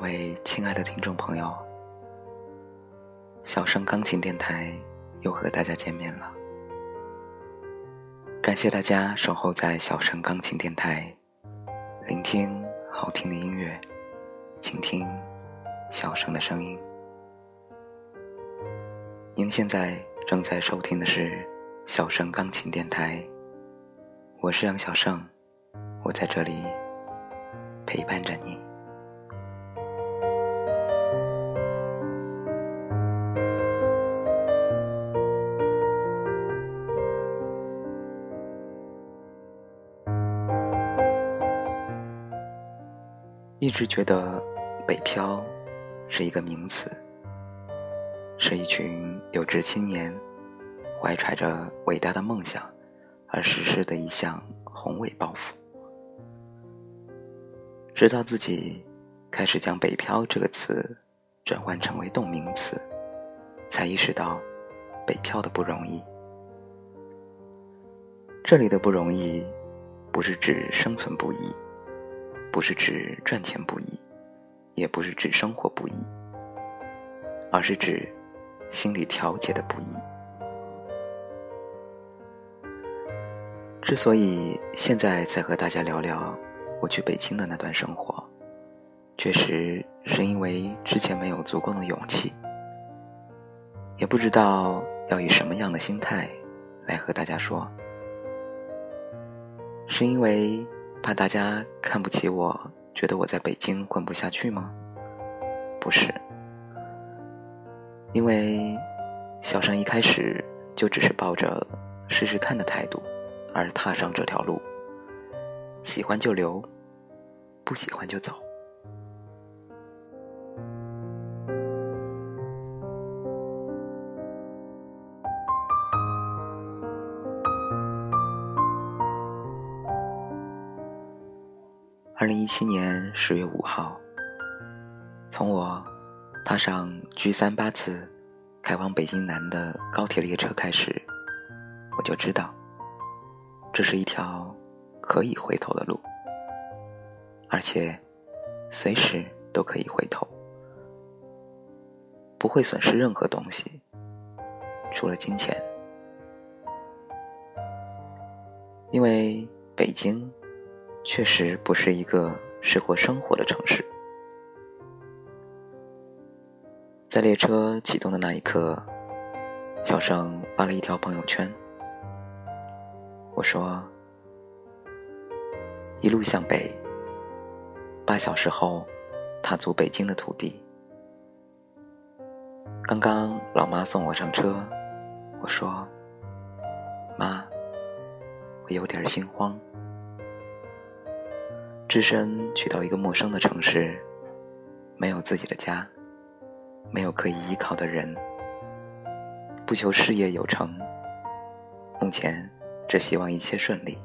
各位亲爱的听众朋友，小声钢琴电台又和大家见面了。感谢大家守候在小声钢琴电台，聆听好听的音乐，倾听小声的声音。您现在正在收听的是小声钢琴电台，我是杨小胜，我在这里陪伴着你。一直觉得“北漂”是一个名词。是一群有志青年，怀揣着伟大的梦想而实施的一项宏伟抱负。直到自己开始将“北漂”这个词转换成为动名词，才意识到北漂的不容易。这里的不容易，不是指生存不易，不是指赚钱不易，也不是指生活不易，而是指。心理调节的不易。之所以现在在和大家聊聊我去北京的那段生活，确实是因为之前没有足够的勇气，也不知道要以什么样的心态来和大家说。是因为怕大家看不起我，觉得我在北京混不下去吗？不是。因为小生一开始就只是抱着试试看的态度而踏上这条路，喜欢就留，不喜欢就走。零一七年十月五号，从我。踏上 G 三八次开往北京南的高铁列车开始，我就知道，这是一条可以回头的路，而且随时都可以回头，不会损失任何东西，除了金钱，因为北京确实不是一个适合生活的城市。在列车启动的那一刻，小盛发了一条朋友圈。我说：“一路向北，八小时后踏足北京的土地。”刚刚老妈送我上车，我说：“妈，我有点心慌，只身去到一个陌生的城市，没有自己的家。”没有可以依靠的人，不求事业有成，目前只希望一切顺利。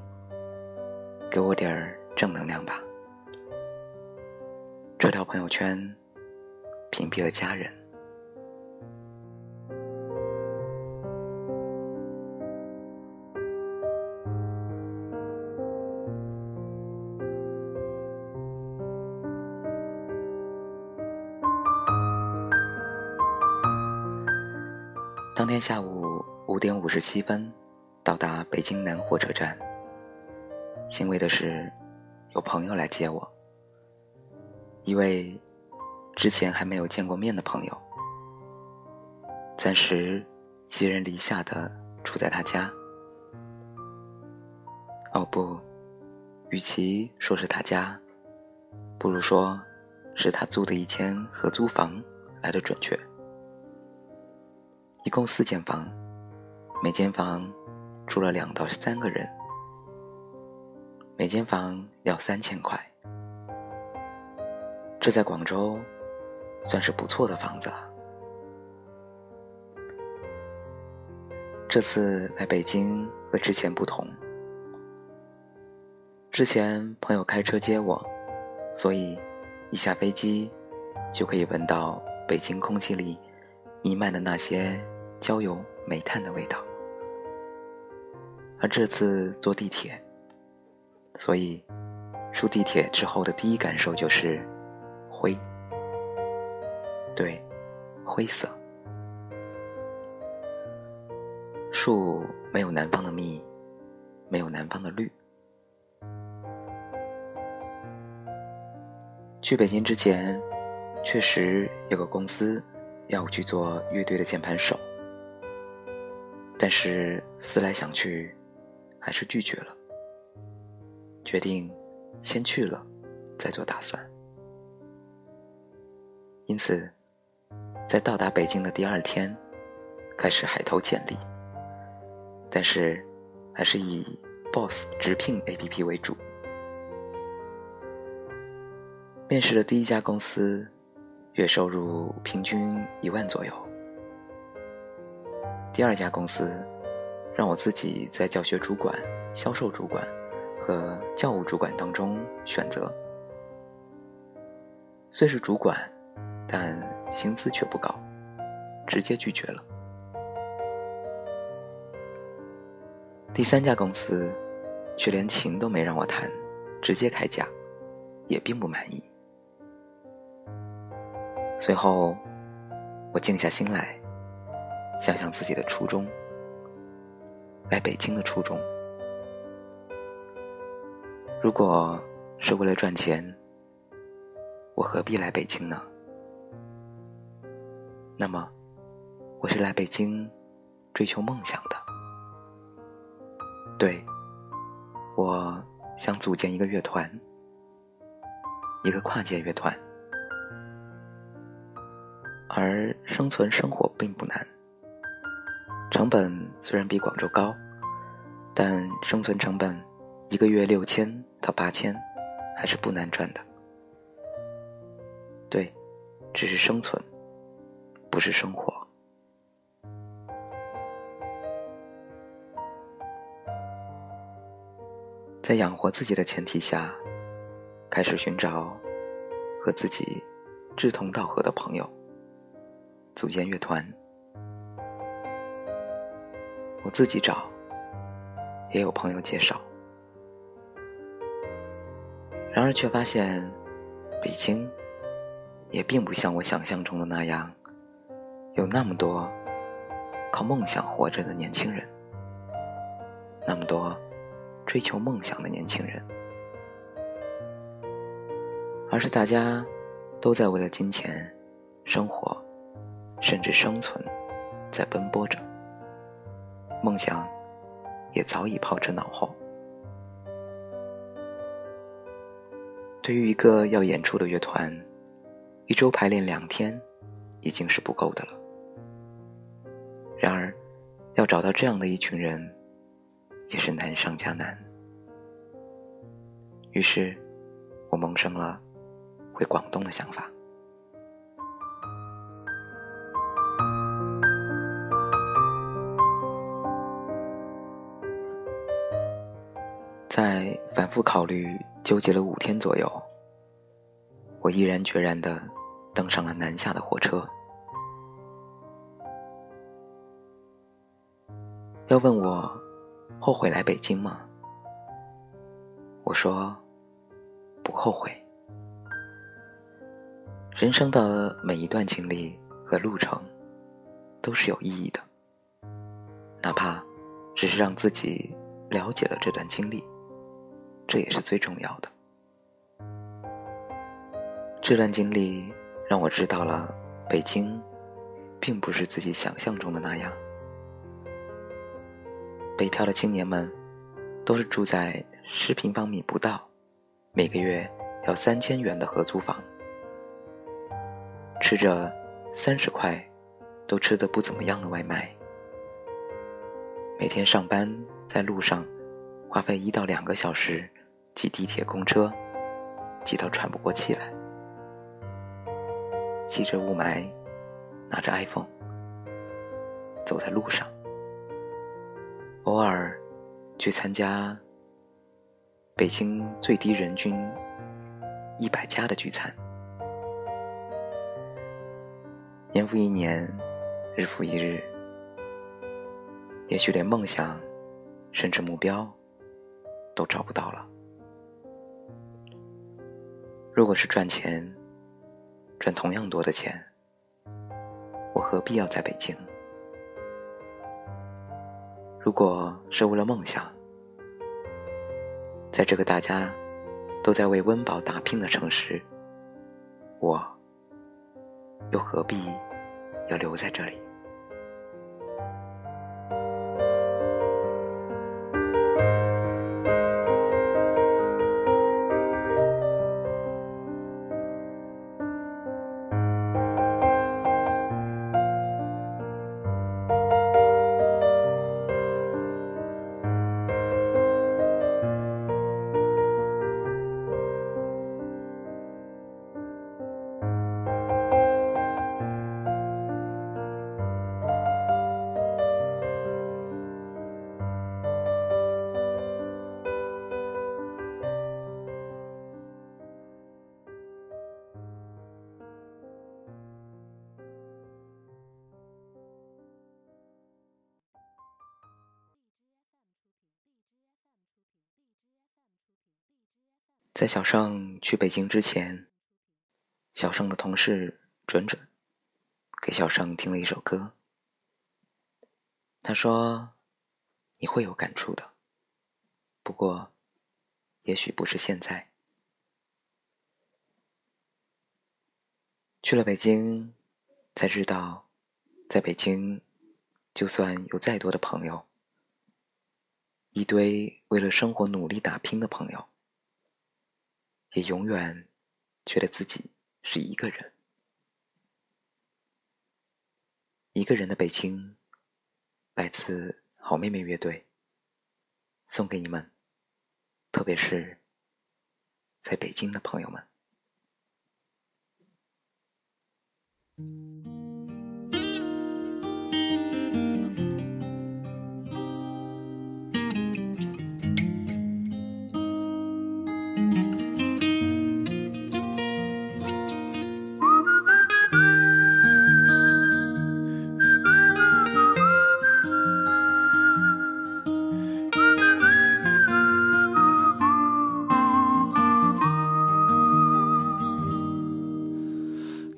给我点儿正能量吧。这条朋友圈屏蔽了家人。当天下午五点五十七分，到达北京南火车站。欣慰的是，有朋友来接我，一位之前还没有见过面的朋友，暂时寄人篱下的住在他家。哦不，与其说是他家，不如说是他租的一间合租房来的准确。一共四间房，每间房住了两到三个人，每间房要三千块。这在广州算是不错的房子了。这次来北京和之前不同，之前朋友开车接我，所以一下飞机就可以闻到北京空气里弥漫的那些。焦油、煤炭的味道，而这次坐地铁，所以出地铁之后的第一感受就是灰，对，灰色。树没有南方的密，没有南方的绿。去北京之前，确实有个公司要我去做乐队的键盘手，但是思来想去，还是拒绝了，决定先去了再做打算。因此，在到达北京的第二天，开始海投简历。但是，还是以 Boss 直聘 APP 为主。面试的第一家公司，月收入平均一万左右。第二家公司，让我自己在教学主管、销售主管和教务主管当中选择。虽是主管，但薪资却不高，直接拒绝了。第三家公司，却连情都没让我谈，直接开价，也并不满意。随后，我静下心来，想想自己的初衷，来北京的初衷。如果是为了赚钱，我何必来北京呢？那么，我是来北京追求梦想的。对，我想组建一个乐团，一个跨界乐团，而生存生活并不难。成本虽然比广州高，但生存成本一个月六千到八千，还是不难赚的。对，只是生存，不是生活。在养活自己的前提下，开始寻找和自己志同道合的朋友，组建乐团。我自己找，也有朋友介绍。然而却发现，北京也并不像我想象中的那样，有那么多靠梦想活着的年轻人，那么多。追求梦想的年轻人，而是大家都在为了金钱、生活，甚至生存，在奔波着。梦想也早已抛之脑后。对于一个要演出的乐团，一周排练两天已经是不够的了。然而，要找到这样的一群人。也是难上加难。于是，我萌生了回广东的想法。在反复考虑、纠结了五天左右，我毅然决然的登上了南下的火车。要问我。后悔来北京吗？我说，不后悔。人生的每一段经历和路程，都是有意义的。哪怕只是让自己了解了这段经历，这也是最重要的。这段经历让我知道了，北京，并不是自己想象中的那样。北漂的青年们，都是住在十平方米不到、每个月要三千元的合租房，吃着三十块都吃得不怎么样的外卖，每天上班在路上花费一到两个小时挤地铁、公车，挤到喘不过气来，吸着雾霾，拿着 iPhone，走在路上。偶尔去参加北京最低人均一百家的聚餐，年复一年，日复一日，也许连梦想甚至目标都找不到了，如果是赚钱，赚同样多的钱，我何必要在北京？如果是为了梦想，在这个大家都在为温饱打拼的城市，我又何必要留在这里？在小尚去北京之前，小尚的同事准准给小尚听了一首歌。他说：“你会有感触的，不过，也许不是现在。去了北京，才知道，在北京，就算有再多的朋友，一堆为了生活努力打拼的朋友。”也永远觉得自己是一个人，一个人的北京，来自好妹妹乐队，送给你们，特别是在北京的朋友们。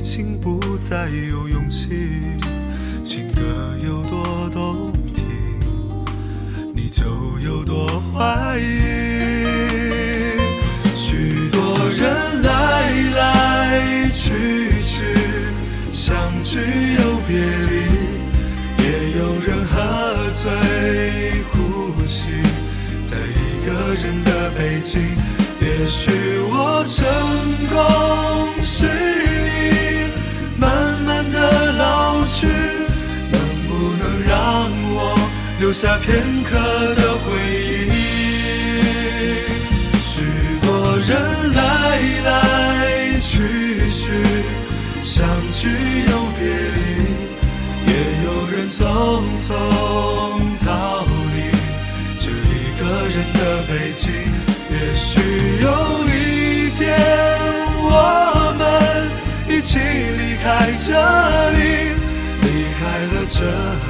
已经不再有勇气。情歌有多动听，你就有多怀疑。许多人来来去去，相聚又别离，也有人喝醉哭泣，在一个人的北京。也许我成功失留下片刻的回忆？许多人来来去去，相聚又别离，也有人匆匆逃离这一个人的北京。也许有一天，我们一起离开这里，离开了这里，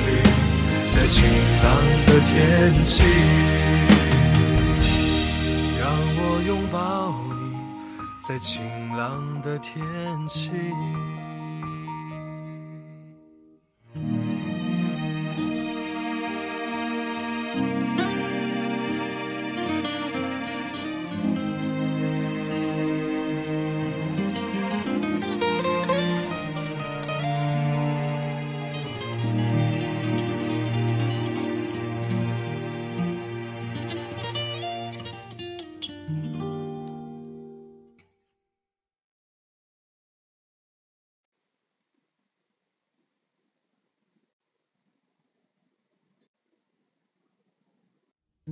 晴朗的天气，让我拥抱你，在晴朗的天气。感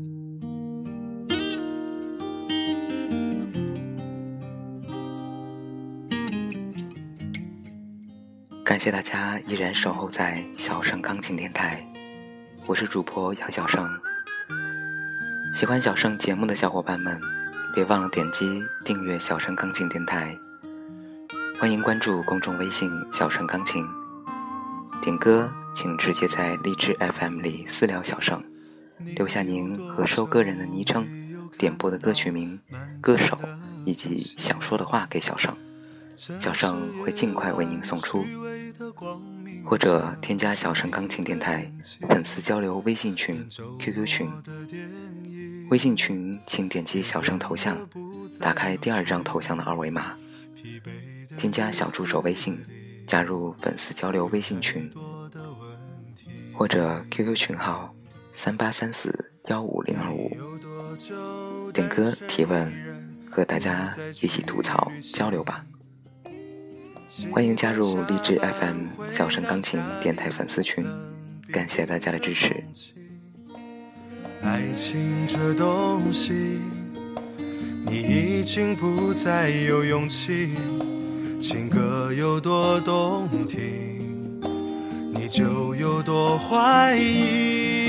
谢大家依然守候在小盛钢琴电台，我是主播杨小盛。喜欢小盛节目的小伙伴们，别忘了点击订阅小盛钢琴电台。欢迎关注公众微信“小盛钢琴”，点歌请直接在荔枝 FM 里私聊小盛，留下您和收歌人的昵称、点播的歌曲名、歌手以及想说的话给小盛，小盛会尽快为您送出。或者添加小盛钢琴电台粉丝交流微信群、QQ 群。微信群请点击小盛头像，打开第二张头像的二维码，添加小助手微信，加入粉丝交流微信群。或者 QQ 群号三八三四幺五零二五。点歌提问，和大家一起吐槽交流吧。欢迎加入励志 FM 小声钢琴电台粉丝群，感谢大家的支持。爱情这东西，你已经不再有勇气。情歌有多动听，你就有多怀疑。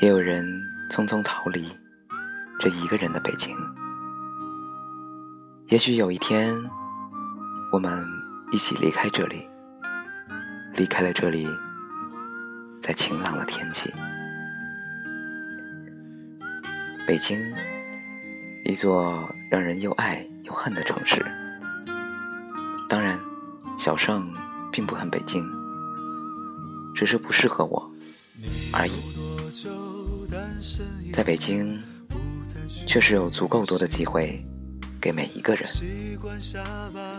也有人匆匆逃离这一个人的北京。也许有一天，我们一起离开这里，离开了这里，在晴朗的天气。北京，一座让人又爱又恨的城市。当然，小盛并不恨北京，只是不适合我而已。在北京，确实有足够多的机会给每一个人，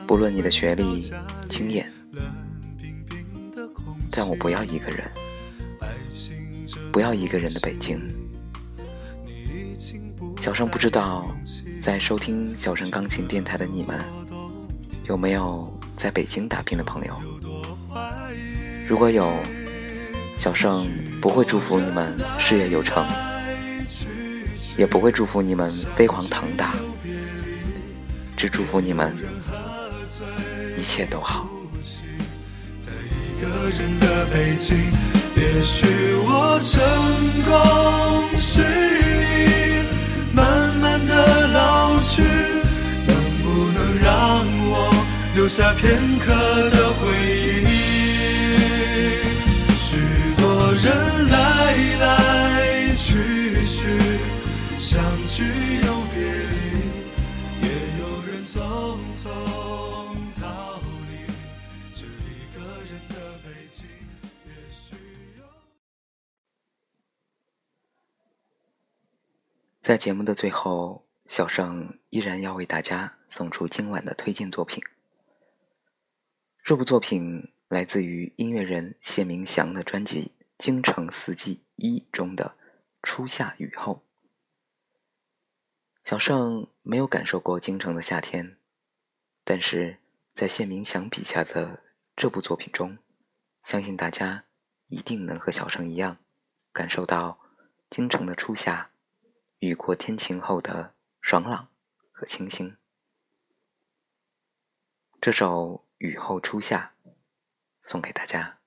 不论你的学历、经验，但我不要一个人，不要一个人的北京。小生不知道，在收听小生钢琴电台的你们，有没有在北京打拼的朋友？如果有，小生不会祝福你们事业有成，也不会祝福你们飞黄腾达，只祝福你们一切都好。也许我成功是。慢慢的老去，能不能让我留下片刻的回忆？在节目的最后，小盛依然要为大家送出今晚的推荐作品。这部作品来自于音乐人谢明祥的专辑《京城四季一》中的《初夏雨后》。小盛没有感受过京城的夏天，但是在谢明祥笔下的这部作品中，相信大家一定能和小盛一样，感受到京城的初夏。雨过天晴后的爽朗和清新，这首《雨后初夏》送给大家。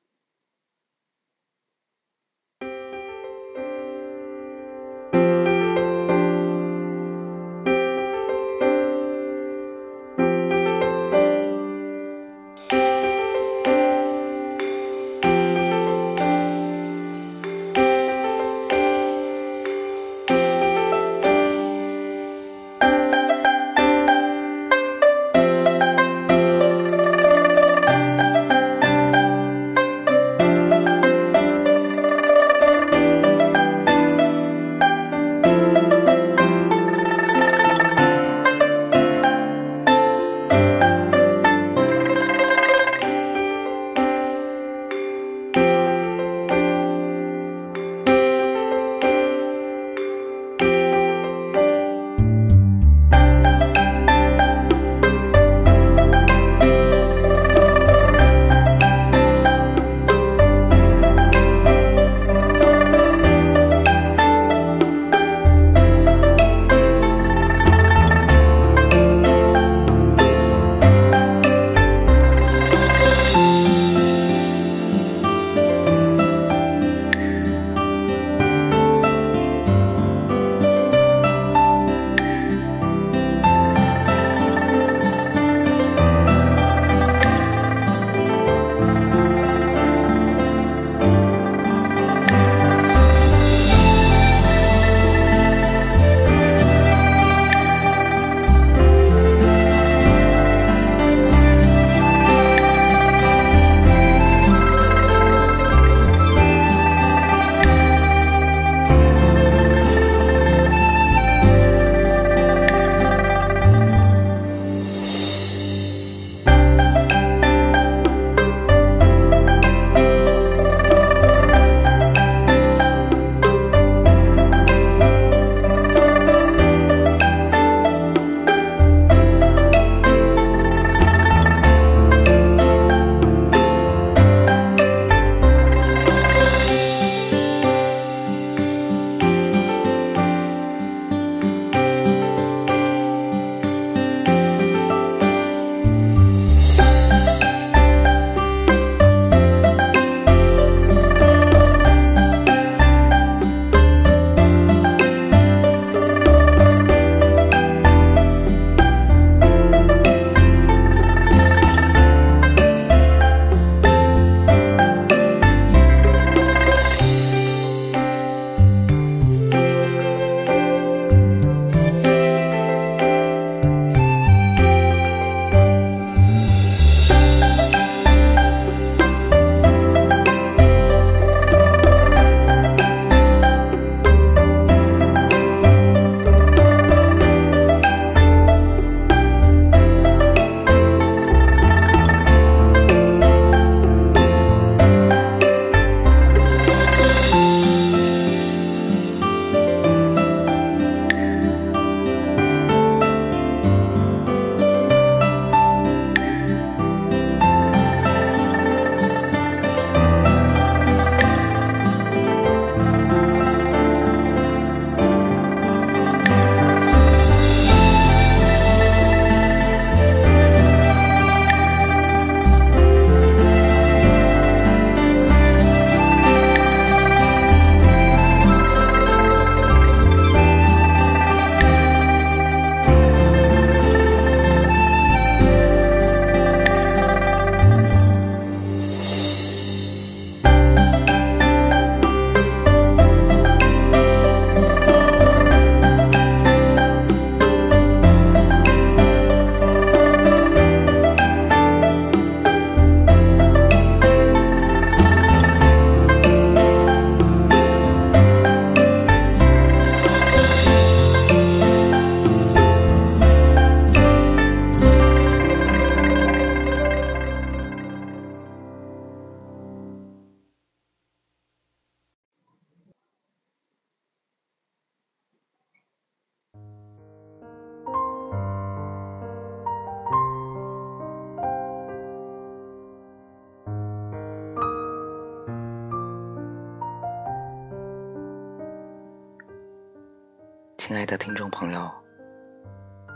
亲爱的听众朋友，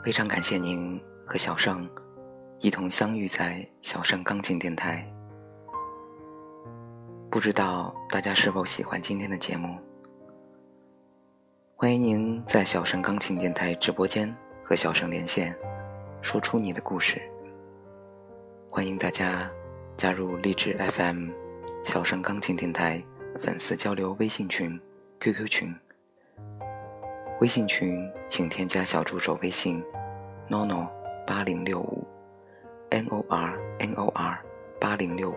非常感谢您和小盛一同相遇在小盛钢琴电台。不知道大家是否喜欢今天的节目？欢迎您在小盛钢琴电台直播间和小盛连线，说出你的故事。欢迎大家加入励志 FM 小盛钢琴电台粉丝交流微信群、QQ 群。微信群请添加小助手微信 “nono 八零六五 n o r n o r 八零六五”，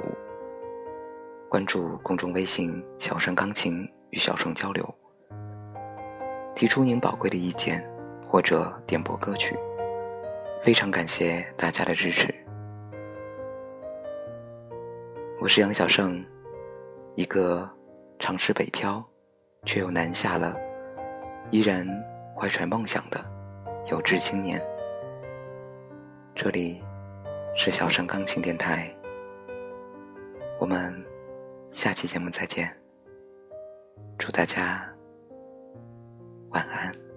关注公众微信“小盛钢琴”与小盛交流，提出您宝贵的意见或者点播歌曲。非常感谢大家的支持。我是杨小盛，一个尝试北漂却又南下了。依然怀揣梦想的有志青年。这里是小声钢琴电台，我们下期节目再见。祝大家晚安。